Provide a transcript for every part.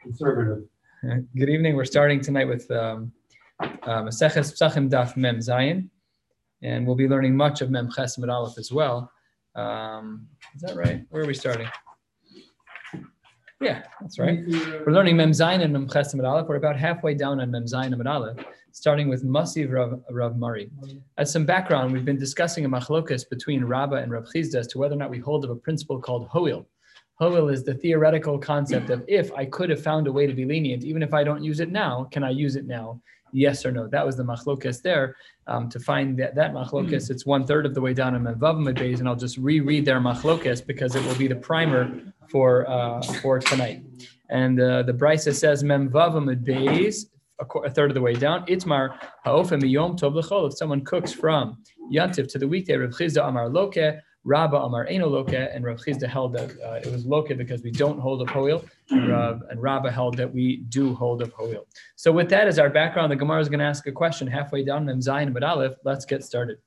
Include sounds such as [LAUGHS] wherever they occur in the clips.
conservative. Good evening. We're starting tonight with um, uh, Maseches Psachim Daf Mem Zayin, and we'll be learning much of Mem Ches Mid Aleph as well. Um, is that right? Where are we starting? Yeah, that's right. We're learning Mem Zayin and Mem Ches Mid Aleph. We're about halfway down on Mem Zayin and Mid Aleph, starting with Masiv Rav, Rav Mari. As some background, we've been discussing a machlokas between Rabbah and Rav Chizda as to whether or not we hold of a principle called Hoil. Is the theoretical concept of if I could have found a way to be lenient, even if I don't use it now, can I use it now? Yes or no? That was the machlokas there. Um, to find that that machlokas, it's one third of the way down in Mevav Beis, and I'll just reread their machlokas because it will be the primer for uh, for tonight. And uh, the Brisa says Memvav Beis, a third of the way down. Itmar ha'ofem yom tov. If someone cooks from yantiv to the weekday, Rav Chizda Amar Loke, Rabba Amar Eno Loke, and Rav Chizda held that uh, it was Loke because we don't hold a Hoil, and, Rav, and Rabba held that we do hold a Hoil. So with that as our background, the Gemara is going to ask a question halfway down Mem Zayin but Aleph. Let's get started.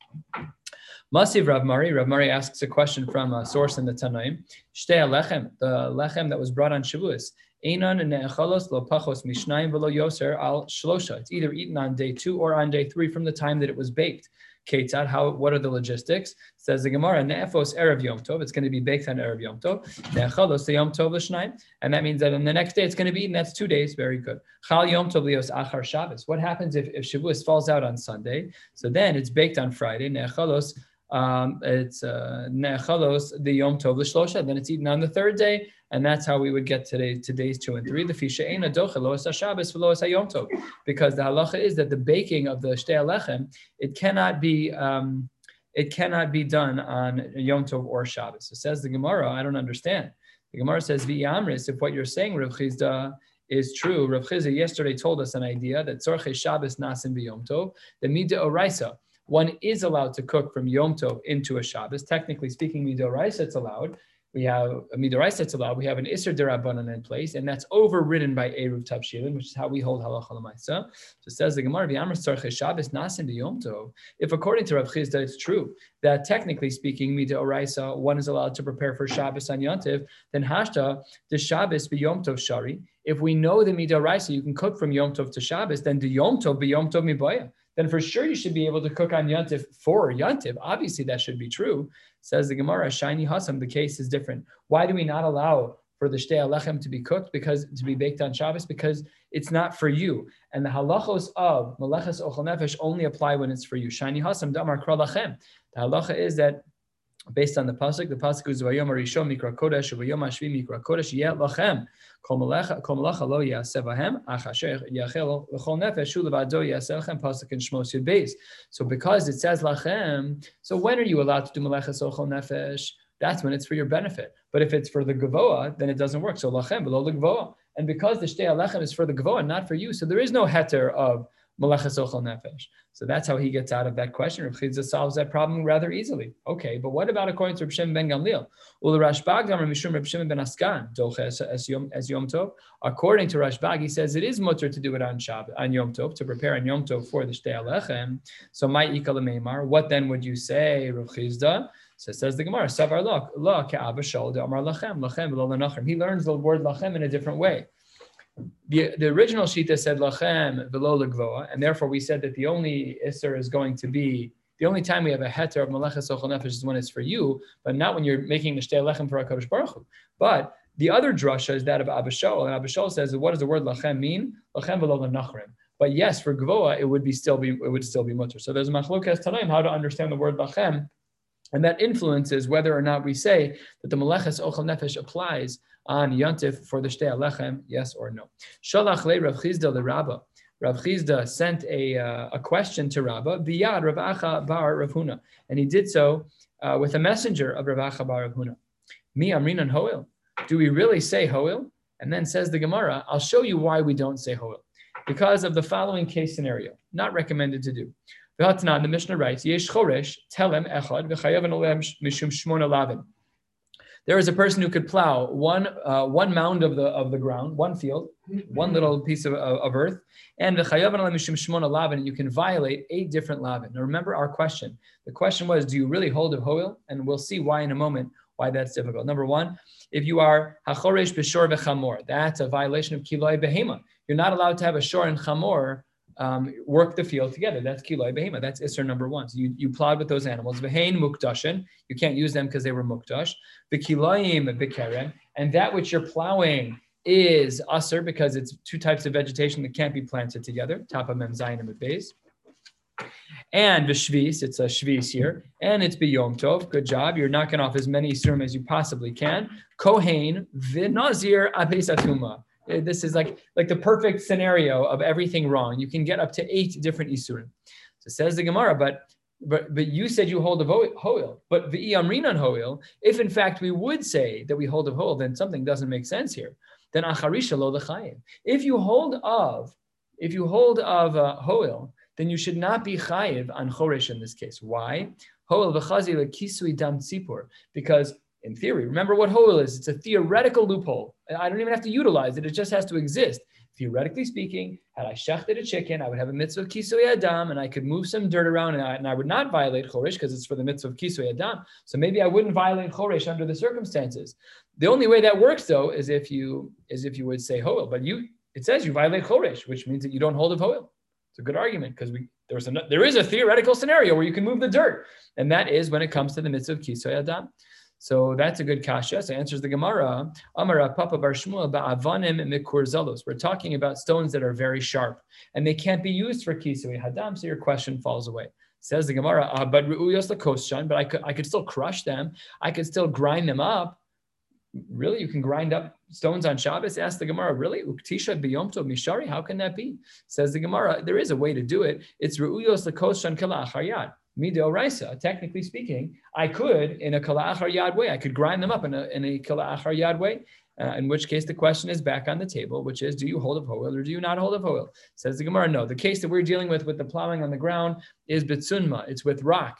Masiv Rav Mari. Rav Mari asks a question from a source in the Tanaim. Shtei lechem, the lechem that was brought on Shavuos. Lo pachos mishnayim al shlosha. It's either eaten on day two or on day three from the time that it was baked. Ketzad, how, what are the logistics? Says the Gemara, Ne'efos Erev Yom Tov, it's going to be baked on Erev Yom Tov. Ne'echalos Yom Tov l'shnayim, and that means that on the next day it's going to be eaten, that's two days, very good. Chal Yom Tov lios achar Shabbos. What happens if, if Shavuos falls out on Sunday? So then it's baked on Friday, Ne'echalos, um, it's uh, Ne'echalos, the Yom Tov l'shlosha, then it's eaten on the third day, and that's how we would get today today's two and three. The fisha ena docha loas Shabbos loas hayom tov, because the halacha is that the baking of the shtei alechem it cannot be um, it cannot be done on Yom Tov or Shabbos. It says the Gemara, I don't understand. The Gemara says v'yamris. If what you're saying, Rav Chizda, is true, Rav Chizda yesterday told us an idea that tzorche Shabbos nasin b'Yom Tov, the mida oraisa. One is allowed to cook from Yom Tov into a Shabbos. Technically speaking, mida oraisa it's allowed we have a midorais that's allowed. We have an iser derabanan in place, and that's overridden by eruv tavshilin, which is how we hold halacha lemaisa. So says the Gemara, "V'amr tzarche Shabbos nasin b'yom tov." If according to Rav Chizda, it's true that technically speaking, midoraisa, uh, one is allowed to prepare for Shabbos on Yontiv, then hashta the Shabbos b'yom tov shari. If we know the midoraisa, you can cook from Yom Tov to Shabbos, then the Yom Tov b'yom tov mibaya then for sure you should be able to cook on Yantif for Yantif. Obviously, that should be true. Says the Gemara, Shiny Hasam, the case is different. Why do we not allow for the Shtei Alechem to be cooked, because to be baked on Shabbos? Because it's not for you. And the halachos of Maleches Ochel Nefesh only apply when it's for you. Shiny Hasam, Damar Kralachem. The halacha is that based on the pasuk. The pasuk is Vayom Arishon Mikra Kodesh, Vayom Ashvi Mikra Kodesh Yet Lachem. Kol Malacha Lo Yaseh Vahem Achasher Yachel L'Chol Nefesh Shu Levado Yaseh pasuk in Shmos Yud Beis. So because it says Lachem, so when are you allowed to do Maleches Ochol Nefesh? That's when it's for your benefit. But if it's for the Gavoa, then it doesn't work. So Lachem below the Gavoa. And because the Shtei Alechem is for the Gavoa, not for you, so there is no heter of Nefesh. So that's how he gets out of that question. Rav Chizda solves that problem rather easily. Okay, but what about according to Rav Shem ben Gamliel? Ul Rashbag Damar Mishum Rav Shem ben Askan Dolche as Yom as Yom Tov. According to Rashbag, he says it is mutter to do it on Shabbat on Yom Tov to prepare on Yom Tov for the Shtei Alechem. So my ikal meimar. What then would you say, Rav Chizda? So it says the Gemara, Savar Lach, La Ka'aba Shal de Amar Lachem, Lachem, He learns the word Lachem in a different way the, the original Shita said lachem velo legvoa, and therefore we said that the only Isser is going to be the only time we have a heter of maleches ochel nefesh is when it's for you, but not when you're making the shtei lechem for Hakadosh Baruch Hu. But the other drasha is that of Abba Shaul, and Abba Shaul says, what does the word lachem mean? Lachem velo lenachrim. But yes, for gvoa, it would be still be it would still be mutter. So there's a machlokas tanaim how to understand the word lachem, and that influences whether or not we say that the maleches ochel nefesh applies on Yontif for the Shtei Alechem, yes or no? Shalach le Rav Chizda le Rabba. Rav Chizda sent a, uh, a question to Rabba, Biyad Rav Acha bar Rav Huna. And he did so uh, with a messenger of Rav Acha bar Rav Huna. Mi Amrinan Hoil. Do we really say Hoil? And then says the Gemara, I'll show you why we don't say Hoil. Because of the following case scenario, not recommended to do. The Mishnah writes, Yesh Choresh, Telem Echad, V'chayav Mishum Shmona Lavin. There is a person who could plow one uh, one mound of the of the ground, one field, one little piece of, of, of earth, and the you can violate eight different lavin. Now remember our question. The question was, do you really hold of hoil? And we'll see why in a moment why that's difficult. Number one, if you are hachoresh b'shor v'chamor, that's a violation of kiloi behema. You're not allowed to have a shor and chamor um, work the field together. That's kiloi behema. That's isser number one. So you, you with those animals. Vehain mukdashin. You can't use them because they were mukdash. V'kiloim b'keren. And that which you're plowing is usser because it's two types of vegetation that can't be planted together. Of mem zayin and base. And v'shvis, it's a shvis here, and it's biyom tov. Good job. You're knocking off as many isurim as you possibly can. Kohen v'nazir apesatuma. Uh, this is like like the perfect scenario of everything wrong. You can get up to eight different isurim. So says the Gemara, but but but you said you hold of hoil, but the amrinan hoil. If in fact we would say that we hold of hoil, then something doesn't make sense here. Then acharisha lo lechayim. If you hold of if you hold of hoil, then you should not be chayiv on choresh in this case. Why? Hoil v'chazi lekisui dam tzipur. Because in theory. Remember what Hoel is. It's a theoretical loophole. I don't even have to utilize it. It just has to exist. Theoretically speaking, had I shechted a chicken, I would have a mitzvah kisui adam, and I could move some dirt around, and I, and I would not violate choresh because it's for the mitzvah kisui adam. So maybe I wouldn't violate choresh under the circumstances. The only way that works though is if you is if you would say hoel, but you it says you violate choresh, which means that you don't hold of hoel. It's a good argument because we there's a, there is a theoretical scenario where you can move the dirt, and that is when it comes to the mitzvah kisui adam. So that's a good kasha. So answers the Gemara. Amara Papa Bar Shmuel ba'avanim mikurzalos. We're talking about stones that are very sharp and they can't be used for kisui hadam. So your question falls away. Says the Gemara, uh, but ru'uyos lakoshan, but I could I could still crush them. I could still grind them up. Really, you can grind up stones on Shabbos? Ask the Gemara, really? Uktisha biyomto mishari? How can that be? Says the Gemara, there is a way to do it. It's ru'uyos lakoshan kala midoraisa. Technically speaking, I could in a kala achar yad way. I could grind them up in a in a kala achar yad way. Uh, in which case the question is back on the table, which is, do you hold of hoil or do you not hold of hoil? Says the Gemara, no. The case that we're dealing with with the plowing on the ground is bitsunma. It's with rock.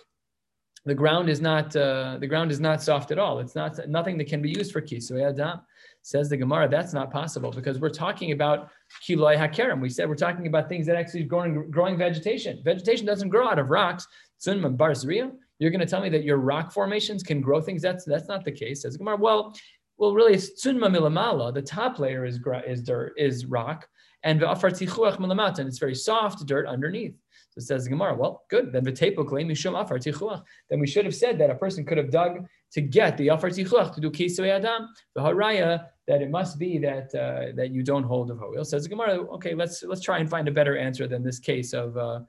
The ground is not uh, the ground is not soft at all. It's not nothing that can be used for kisui adam. Says the Gemara, that's not possible because we're talking about kiloi hakerem. We said we're talking about things that actually growing growing vegetation. Vegetation doesn't grow out of rocks. Barzria. You're going to tell me that your rock formations can grow things. That's that's not the case. Says Gemara. Well, well, really, tsunma milamala. The top layer is is dirt is rock, and v'afar tichuach milamata, and it's very soft dirt underneath. So it says Gemara. Well, good. Then the claim mishum afar tichuach. Then we should have said that a person could have dug to get the afar tichuach to do kisui adam. The haraya that it must be that uh, that you don't hold of hoil. Says Gemara. Okay, let's let's try and find a better answer than this case of. Uh,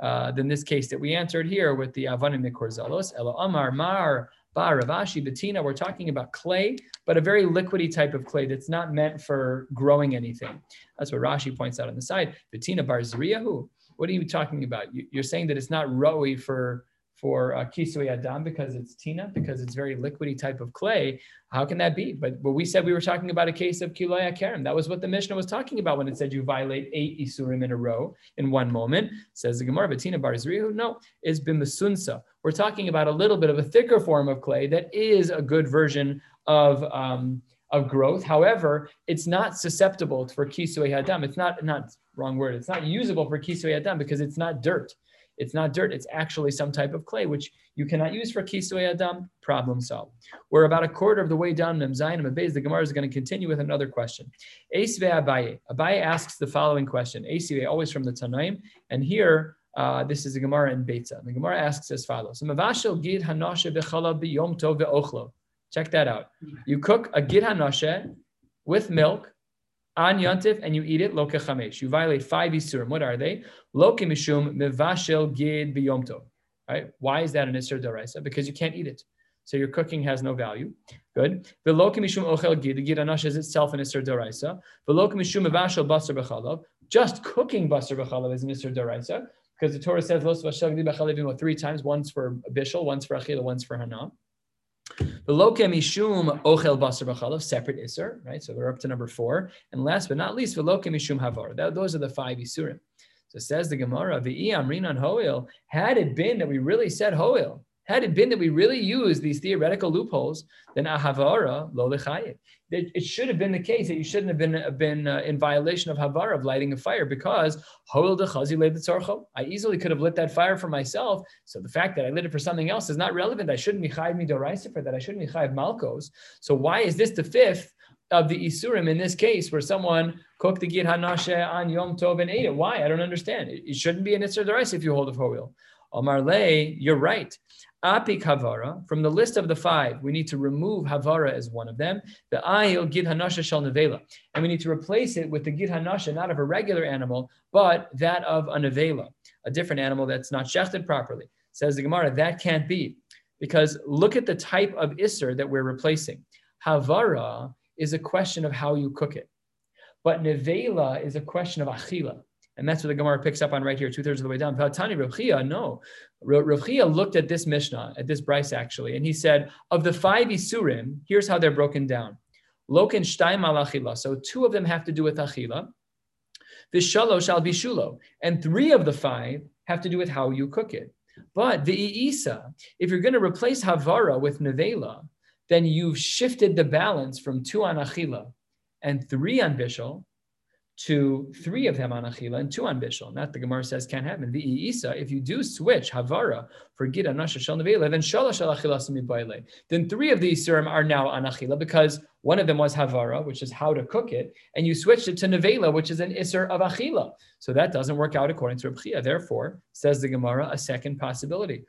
uh, than this case that we answered here with the Avanim Mikorzelos. Elo Amar Mar Ba Ravashi Bettina. We're talking about clay, but a very liquidy type of clay that's not meant for growing anything. That's what Rashi points out on the side. Bettina Bar Zriyahu. What are you talking about? You're saying that it's not rowy for for uh, kisui adam because it's tina, because it's very liquidy type of clay. How can that be? But, but we said we were talking about a case of kiloi karim. That was what the Mishnah was talking about when it said you violate eight isurim in a row in one moment. Says the Gemara, Batina Barzrihu. No, it's bimasunsa. We're talking about a little bit of a thicker form of clay that is a good version of um, of growth. However, it's not susceptible for kisui adam. It's not not wrong word. It's not usable for kisui adam because it's not dirt. It's not dirt, it's actually some type of clay, which you cannot use for kisui adam, problem solved. We're about a quarter of the way down Mem Zayin and The Gemara is going to continue with another question. Esve Abaye. Abaye asks the following question. Esve, always from the Tanaim. And here, uh, this is a Gemara in Beitza. The Gemara asks as follows. Check that out. You cook a gid hanoshe with milk on yontif and you eat it lo chamesh. You violate five isurim. What are they? Lo mishum mevashel gid biyomto. Right? Why is that an isur daraisa? Because you can't eat it. So your cooking has no value. Good. V'lo mishum ochel gid. The gid anash is itself an isur daraisa. V'lo mishum mevashel basar b'chalav. Just cooking basar b'chalav is an isur daraisa because the Torah says lo b'chalav three times. Once for bishul, once for achila, once for hana. The loke mishum ochel basar b'chalav, separate iser, right? So we're up to number four. And last but not least, the veloke mishum havar. Those are the five isurim. So says the Gemara, the amrinan hoil. Had it been that we really said hoil, Had it been that we really used these theoretical loopholes, then ahavara lo lechayim. It should have been the case that you shouldn't have been been uh, in violation of havara of lighting a fire because I easily could have lit that fire for myself. So the fact that I lit it for something else is not relevant. I shouldn't be chayiv midoraisa for that. I shouldn't be chayiv malkos. So why is this the fifth of the isurim in this case where someone cooked the gid hanashe on yom tov and ate it? Why? I don't understand. It, shouldn't be an isur if you hold a four wheel. Omar Lay, you're right. Apik Havara, from the list of the five, we need to remove Havara as one of them. The Ayil Gid Shal Nevela. And we need to replace it with the Gid not of a regular animal, but that of a Nevela, a different animal that's not shechted properly. Says the Gemara, that can't be. Because look at the type of Isser that we're replacing. Havara is a question of how you cook it. But Nevela is a question of Achila. And that's what the Gemara picks up on right here, two thirds of the way down. Chia, no. Rav looked at this Mishnah, at this Brisa actually, and he said, of the five Isurim, here's how they're broken down. Loken Shtaim al Achila. So two of them have to do with Achila. Vishalo shall be Shulo. And three of the five have to do with how you cook it. But the Isa, if you're going to replace Havara with Nevela, then you've shifted the balance from two on Achila and three on Bishal to three of them on Achila and two on Bishul. Not the Gemara says can't happen. The Isa, if you do switch Havara for Gita Nasha Shal Nevela, then Shalash Al Achila Then three of these serum are now on Achila because one of them was Havara, which is how to cook it, and you switched it to Nevela, which is an Isser of Achila. So that doesn't work out according to Rabchia. Therefore, says the Gemara, a second possibility.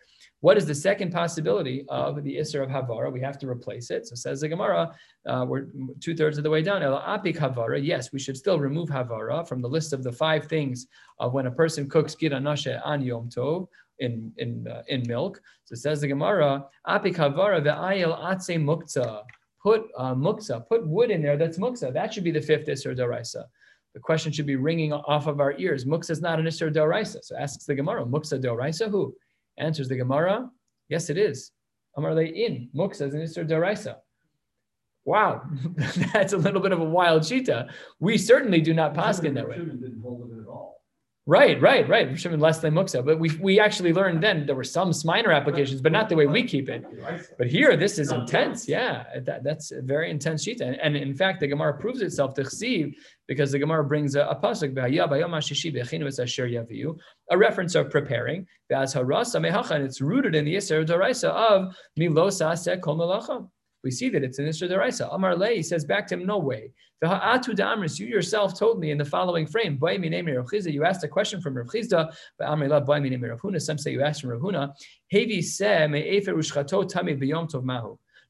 What is the second possibility of the Isser of Havara? We have to replace it. So says the Gemara, uh, we're two thirds of the way down. Apik Havara, yes, we should still remove Havara from the list of the five things of when a person cooks Gira Nashe an Yom Tov in in uh, in milk. So says the Gemara, Apik Havara ve'ayel atse mukta. Put uh, muksa, put wood in there. That's muksa. That should be the fifth Isser Daraisa. The question should be ringing off of our ears. Muksa is not an Isser Daraisa. So asks the Gemara, Muksa Daraisa who? Answers the Gemara, yes, it is. Amar they in muksa is an isur daraisa. Wow, [LAUGHS] that's a little bit of a wild shita. We certainly do not pass in that way. Right, right, right. We're Rishimon less than muksa. But we, we actually learned then there were some minor applications, but not the way we keep it. But here, this is intense. Yeah, that, that's a very intense sheet. And, and in fact, the Gemara proves itself to chsiv because the Gemara brings a, a pasuk, a reference of preparing. And it's rooted in the Yisr Doraisa of Milosa Se Kol we see that it's an Isra Deraisa. Amar Le, he says back to him, no way. The Haatudamris, you yourself told me in the following frame, you asked a question from Rav Chizda, some say you asked from Rav Huna.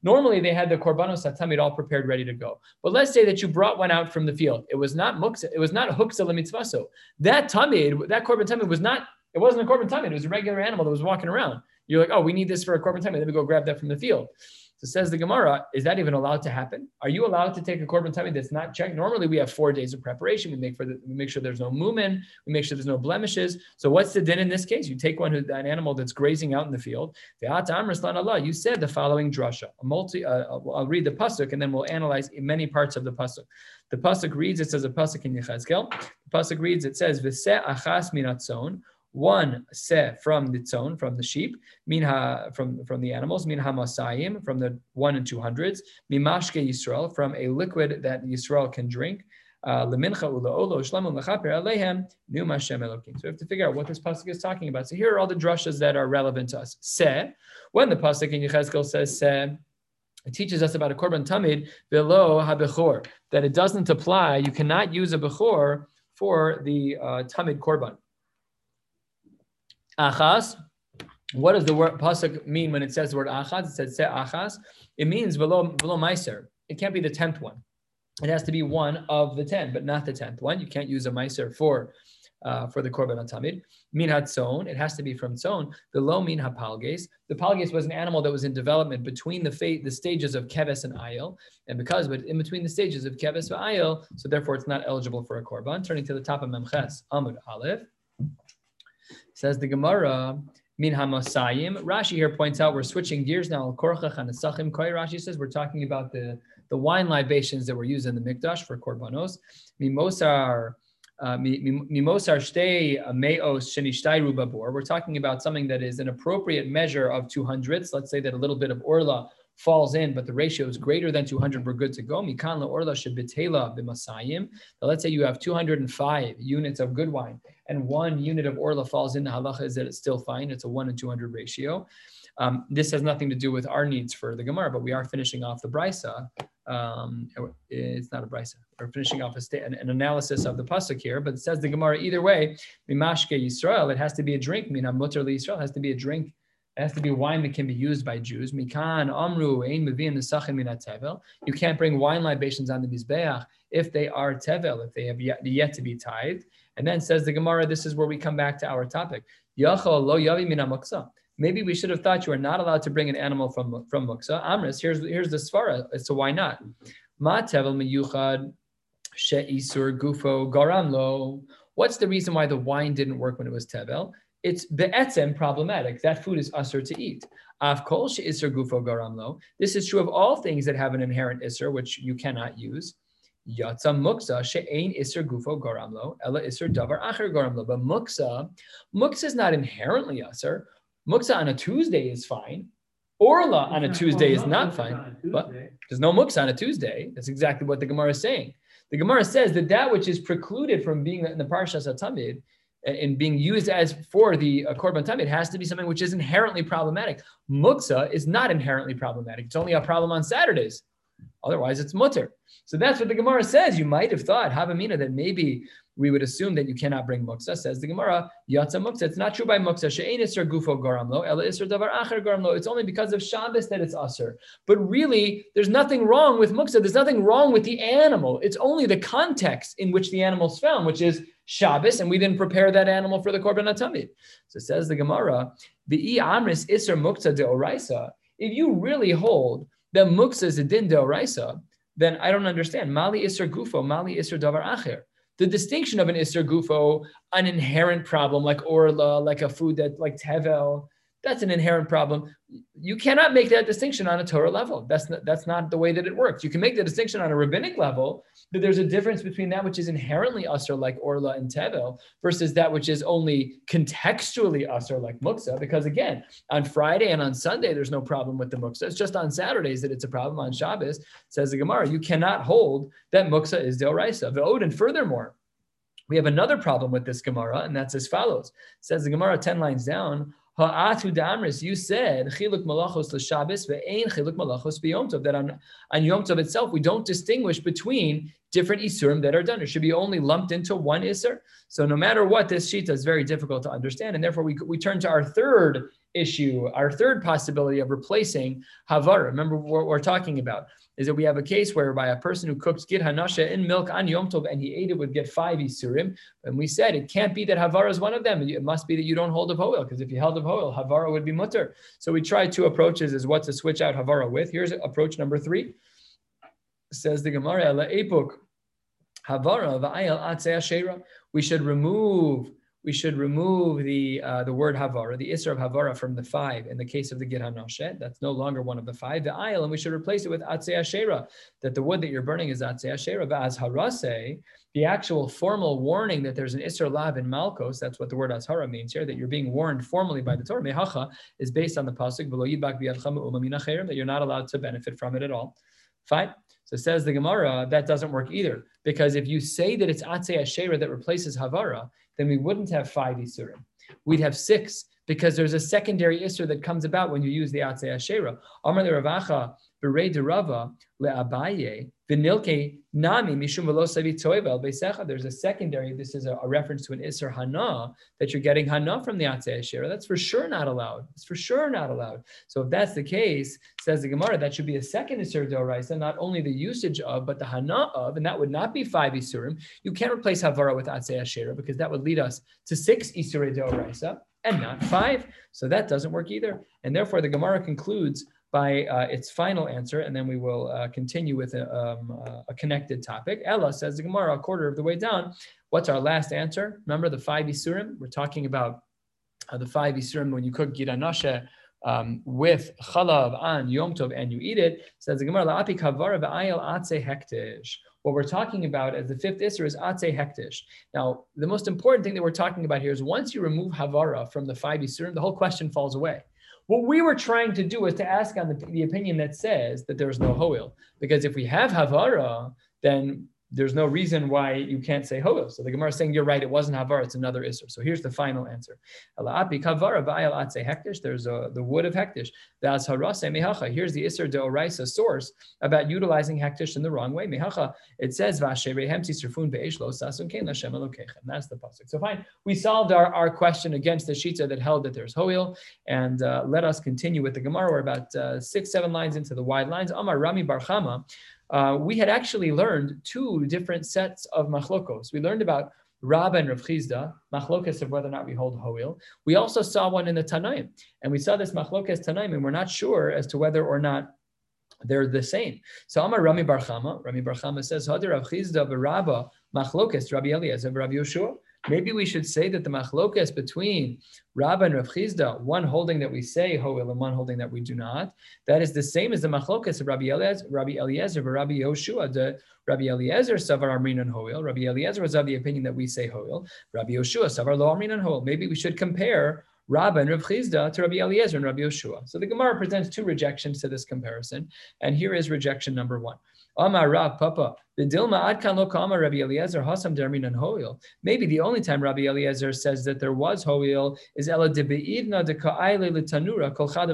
Normally they had the korbanos hatamid all prepared, ready to go. But let's say that you brought one out from the field. It was not muksa, it was not huksa lemitzvaso. That tamid, that korban tamid was not, it wasn't a korban tamid, it was a regular animal that was walking around. You're like, oh, we need this for a korban tamid. Then we go grab that from the field. So says the Gemara, is that even allowed to happen? Are you allowed to take a korban tummy that's not checked? Normally we have four days of preparation. We make for the, we make sure there's no mumen, we make sure there's no blemishes. So what's the din in this case? You take one who an animal that's grazing out in the field. You said the following drasha. A multi, uh, I'll read the pasuk and then we'll analyze many parts of the pasuk. The pasuk reads, it says a pasuk in Yechazkel. The pasuk reads, it says. One se from the tzon, from the sheep, minha from from the animals, minha masayim from the one and two hundreds, mimashke Yisrael from a liquid that Yisrael can drink. Uh, so we have to figure out what this pasuk is talking about. So here are all the drushes that are relevant to us. Se, when the pasuk in Yechezkel says se, it teaches us about a korban tamid below habechor that it doesn't apply. You cannot use a bechor for the uh, tamid korban. Achas. What does the word pasuk mean when it says the word achas? It says se achas. It means below below meiser. It can't be the tenth one. It has to be one of the ten, but not the tenth one. You can't use a meiser for uh, for the korban tamid. Min hatzon, it has to be from tzon. The low min hapalges. The palges was an animal that was in development between the fate, the stages of keves and ayil, and because but in between the stages of keves and ayil, so therefore it's not eligible for a korban. Turning to the top of memches amud aleph. Says the Gemara, Min Hamasayim. Rashi here points out we're switching gears now. Koi Rashi says we're talking about the, the wine libations that were used in the Mikdash for korbanos. Mimosar uh, mimosar shtei meos shenishtai rubabor. We're talking about something that is an appropriate measure of two hundredths. Let's say that a little bit of orla falls in, but the ratio is greater than 200, we're good to go. Mikan orla shebitela b'masayim. Let's say you have 205 units of good wine and one unit of orla falls in. The halacha is that it's still fine. It's a one and 200 ratio. Um, this has nothing to do with our needs for the Gemara, but we are finishing off the Brisa. Um, it's not a Brisa. We're finishing off a sta- an, an, analysis of the pasuk here, but it says the Gemara either way. Mimashke Yisrael, it has to be a drink. Mina mutter Yisrael has to be a drink. It has to be wine that can be used by Jews. Mikan amru ein mevin nesachin min tevel. You can't bring wine libations on the mizbeach if they are tevel, if they have yet, yet to be tithed. And then says the Gemara, this is where we come back to our topic. Yachol lo yavi min Maybe we should have thought you are not allowed to bring an animal from from muksa. Amris, here's here's the svara. So why not? Ma tevel miyuchad she'isur gufo garamlo. What's the reason why the wine didn't work when it was tevel? It's be'etzem problematic. That food is usher to eat. Av kol she'isur gufo garamlo. This is true of all things that have an inherent isur, which you cannot use. Yatsa muksa she'ain iser gufo garamlo ella iser davar acher garamlo. But muksa, muksa is not inherently usher. Muksa on a Tuesday is fine. Orla on a Tuesday is not fine. But there's no muksa on a Tuesday. That's exactly what the Gemara is saying. The Gemara says that that which is precluded from being in the Parshas Tamid and being used as for the uh, Korban Tamid it has to be something which is inherently problematic. Muksa is not inherently problematic. It's only a problem on Saturdays. Otherwise, it's mutter. So that's what the Gemara says. You might have thought, Havamina, that maybe we would assume that you cannot bring muksa. Says the Gemara, Yatza muksa. It's not true by muksa. She'ein isser gufo garamlo, ela isser davar acher garamlo. It's only because of Shabbos that it's usher. But really, there's nothing wrong with muksa. There's nothing wrong with the animal. It's only the context in which the animal's found, which is Shabbos, and we didn't prepare that animal for the korban atamid. So says the Gemara, the amris isser muksa de oraisa. If you really hold that muksa is a din de oraisa, then I don't understand. Mali isser gufo, mali isser davar acher the distinction of an Isser Gufo, an inherent problem like Orla, like a food that like Tevel, that's an inherent problem. You cannot make that distinction on a Torah level. That's not, that's not the way that it works. You can make the distinction on a rabbinic level that there's a difference between that which is inherently usr like Orla and Tevel versus that which is only contextually usr like Muksa. Because again, on Friday and on Sunday, there's no problem with the Muksa. It's just on Saturdays that it's a problem. On Shabbos, says the Gemara, you cannot hold that Muksa is Deoraisa. The Odin, furthermore, we have another problem with this Gemara, and that's as follows. It says the Gemara 10 lines down, Ha'atu damris, you said chiluk malachos l'Shabbos ve'ein chiluk malachos b'Yom Tov. That on, on Yom Tov itself, we don't distinguish between different isurim that are done. It should be only lumped into one isur. So no matter what, this shita is very difficult to understand, and therefore we, we turn to our third issue, our third possibility of replacing havara. Remember what we're talking about is that we have a case whereby a person who cooks gid hanasha in milk on Yom Tov and he ate it would get five isurim. And we said it can't be that havara is one of them. It must be that you don't hold of oil because if you held of oil, havara would be mutter. So we tried two approaches as what to switch out havara with. Here's approach number three. Says the Gemara, epuk havara We should remove we should remove the uh, the word havara, the isra of havara from the five in the case of the gid hanoshet. That's no longer one of the five. The ayel, and we should replace it with atzei ashera, that the wood that you're burning is atzei ashera. As harase, the actual formal warning that there's an isra lav in malkos, that's what the word azhara means here, that you're being warned formally by the Torah, mehacha, is based on the pasuk that you're not allowed to benefit from it at all. Fine. So says the Gemara, that doesn't work either. Because if you say that it's Atzei Asherah that replaces Havara, then we wouldn't have five Isurim. We'd have six because there's a secondary Isur that comes about when you use the Atzei Asherah. Le Ravacha, There's a secondary, this is a, a, reference to an Isser Hana, that you're getting Hana from the Atzei Asherah. That's for sure not allowed. It's for sure not allowed. So if that's the case, says the Gemara, that should be a second Isser Doraisa, not only the usage of, but the Hana of, and that would not be five Isurim. You can't replace Havara with Atzei Asherah because that would lead us to six Isser Doraisa and not five. So that doesn't work either. And therefore the Gemara concludes by uh, its final answer, and then we will uh, continue with a, um, a, connected topic. Ella says the Gemara, a quarter of the way down. What's our last answer? Remember the five Isurim? We're talking about uh, the five Isurim when you cook Giranashe um, with chalav on Yom Tov and you eat it, says the Gemara, la'api kavara v'ayel atze hektish. What we're talking about as the fifth Isser is atze hektish. Now, the most important thing that we're talking about here is once you remove havara from the five Isurim, the whole question falls away. What we were trying to do was to ask on the, the opinion that says that there's no hoil. Because if we have havara, then there's no reason why you can't say hoel. So the Gemara is saying you're right, it wasn't havar, it's another isser. So here's the final answer. There's a, the wood of hektish. Here's the isser de oraisa source about utilizing hektish in the wrong way. It says That's the pasuk. So fine, we solved our, our question against the shita that held that there's hoel, and uh, let us continue with the Gemara. We're about uh, six, seven lines into the wide lines. Amar Rami Barchama uh, we had actually learned two different sets of machlokos. We learned about Rabba and Rav Chizda, machlokas of whether or not we hold hoil. We also saw one in the Tanaim, and we saw this machlokas Tanaim, and we're not sure as to whether or not they're the same. So Amar Rami Barchama, Rami Barchama says, Hadir Rav Chizda Rabba machlokas Rabbi Eliezer Rabbi Yoshua. Maybe we should say that the machlokas between Rabba and Rav Chizda, one holding that we say hoil and one holding that we do not, that is the same as the machlokas of Rabbi Eliezer, Rabbi Eliezer, Rabbi Yoshua. The Rabbi Eliezer savar amrin and hoil. Rabbi Eliezer was of the opinion that we say hoil. Rabbi Yoshua savar lo amrin and hoil. Maybe we should compare Rabba and Rav Chizda to Rabbi Eliezer and Rabbi Yoshua. So the Gemara presents two rejections to this comparison, and here is rejection number one. Amar Rav Papa, the Dilma Adkan Lo Kama Rabbi Eliezer Hasam Dermin and Hoil. Maybe the only time Rabbi Eliezer says that there was Hoil is Ela de Beidna de Ka'aile Litanura Kol Chad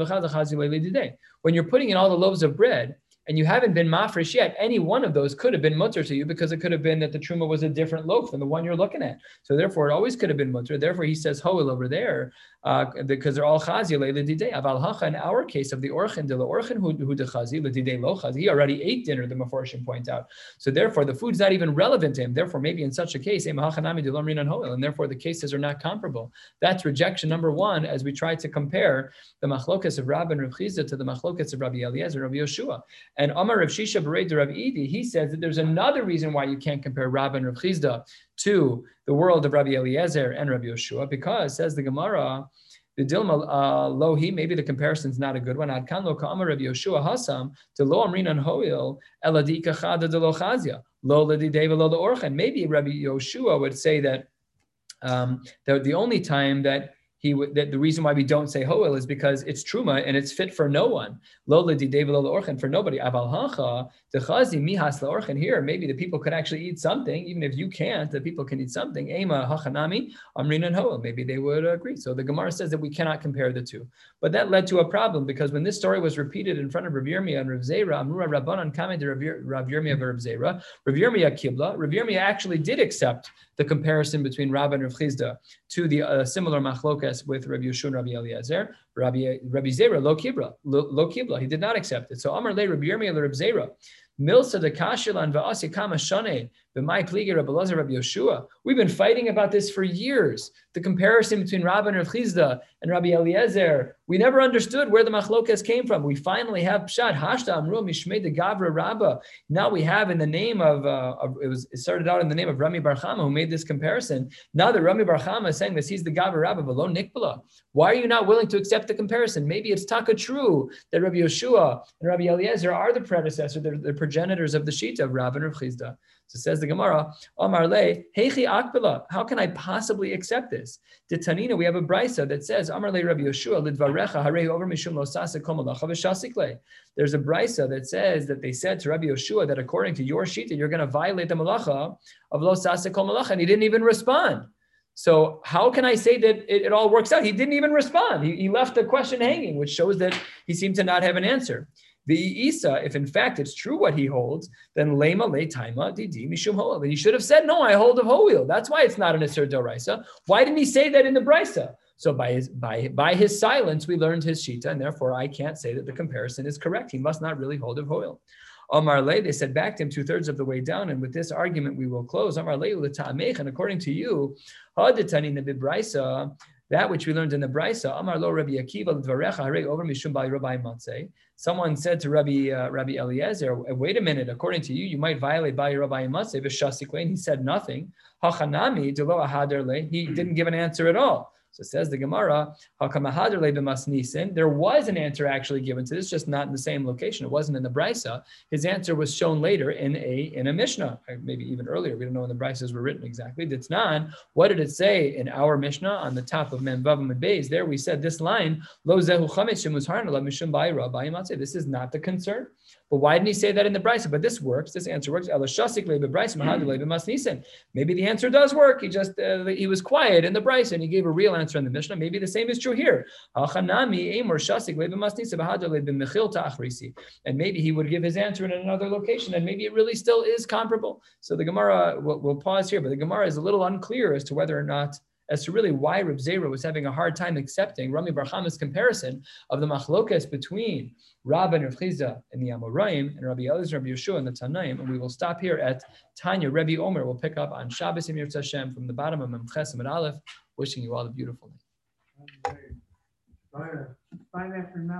When you're putting in all the loaves of bread, and you haven't been mafresh yet, any one of those could have been mutter to you because it could have been that the truma was a different loaf than the one you're looking at. So therefore, it always could have been mutter. Therefore, he says hoil over there uh, because they're all chazi ledidei. Aval hacha in our case of the orchin de la orchin who de chazi ledidei lo chazi. He already ate dinner. The maforshim point out. So therefore, the food's not even relevant to him. Therefore, maybe in such a case, and therefore the cases are not comparable. That's rejection number one. As we try to compare the machlokas of Rabbi and Rav Chizda to the machlokas of Rabbi Eliezer and Rabbi Yeshua. And Amar Rav Shisha Bered Rav Idi, he says that there's another reason why you can't compare Rabbi and Rav Chizda to the world of Rabbi Eliezer and Rabbi Yeshua, because says the Gemara, the Dilma uh, Lohi, maybe the comparison is not a good one. Adkan lo ka'amar Rabbi Yeshua Hasam to lo amrinan hoil eladika chada de lo chazia lo ladideva lo orchan. Maybe Rabbi Yeshua would say that um, that the only time that he the reason why we don't say hoel is because it's truma and it's fit for no one. Lola di lola orchen for nobody. Aval hacha dechazi mihas La orchen here. Maybe the people could actually eat something, even if you can't. The people can eat something. Ema hachanami amrin and hoel. Maybe they would agree. So the Gemara says that we cannot compare the two. But that led to a problem because when this story was repeated in front of Rav Yirmiyah and Rav Zera, Amrura Rabbanan commented Rav Yirmiyah Rav Zera. Rav Yirmiyah kibla. Rav Yirmiyah actually did accept the comparison between Rabba and Rav Chizda to the uh, similar machlokas with Rabbi Yeshua and Rabbi Eliezer. Rabbi, Rabbi Zera, lo kibra, lo, lo kibla. He did not accept it. So Amar le Rabbi Yirmiyah Rabbi Zera. Milsa de kashilan va'asi kama shane b'mai pligi Rabbi Lazar Rabbi Yeshua. We've been fighting about this for years. The comparison between Rabbi Chizda and Rabbi Eliezer. We never understood where the machlokas came from. We finally have pshat hashta amru mishmei de gavra rabba. Now we have in the name of, uh, it was it started out in the name of Rami Barchama who made this comparison. Now that Rami Barchama is saying this, he's the gavra rabba below nikbala. Why are you not willing to accept the comparison? Maybe it's taka true that Rabbi Yeshua and Rabbi Eliezer are the predecessor, they're the progenitors of the shita of Rabbi and Rav Chizda. So says the Gemara, Omar le, heichi akbala. How can I possibly accept this? The Tanina, we have a brisa that says, Omar le Rabbi Yeshua lidvarecha harei over mishum lo sasa v'shasik There's a brisa that says that they said to Rabbi Yeshua that according to your shita, you're going to violate the malacha of lo sasa kol malacha, and he didn't even respond. So how can I say that it, it all works out? He didn't even respond. He, he left the question hanging, which shows that he seemed to not have an answer. The Isa, if in fact it's true what he holds, then lema le taima didi mishum hoel. Then he should have said, no, I hold of hoel. That's why it's not an Isser Doraisa. Why didn't he say that in the Brisa? So by his by by his silence, we learned his shita, and therefore I can't say that the comparison is correct. He must not really hold of hoel. Amar Le, they said back to him two thirds of the way down, and with this argument we will close. Amar Le, and according to you, haditani nebibraisa, that which we learned in the Brisa, Amar lo Rabbi Akiva l'dvarecha harei over mishum by Rabbi Matzeh. Someone said to Rabbi uh, Rabbi Eliezer, "Wait a minute. According to you, you might violate by Rabbi Matzeh v'shasiklein." He said nothing. Hachanami delo ahader le. He didn't give an answer at all. So says the Gemara. There was an answer actually given to this, just not in the same location. It wasn't in the brisa. His answer was shown later in a in a mishnah, maybe even earlier. We don't know when the brisas were written exactly. Ditznan. What did it say in our mishnah on the top of Mem Vavam and Beis? There we said this line, "Lo zehu mishum bayra bayimatze." This is not the concern. But why didn't he say that in the brisa? But this works. This answer works. Elashasik lebe brisa mahadu lebe mas nisin. Maybe the answer does work. He just uh, he was quiet in the brisa and he gave a real answer in the mishnah. Maybe the same is true here. Hachanami emor shasik lebe mas nisin bahadu lebe mechil ta'achrisi. And maybe he would give his answer in another location, and maybe it really still is comparable. So the Gemara, we'll, we'll pause here, but the Gemara is a little unclear as to whether or not as to really why Reb Zera was having a hard time accepting Rami Barhama's comparison of the machlokas between Rabba and and the Amoraim and Rabbi Elazar and Rabbi Yeshua and the Tanaim. And we will stop here at Tanya. Rabbi Omer will pick up on Shabbos Emir Hashem from the bottom of Memches and Aleph. Wishing you all a beautiful night. Five after nine.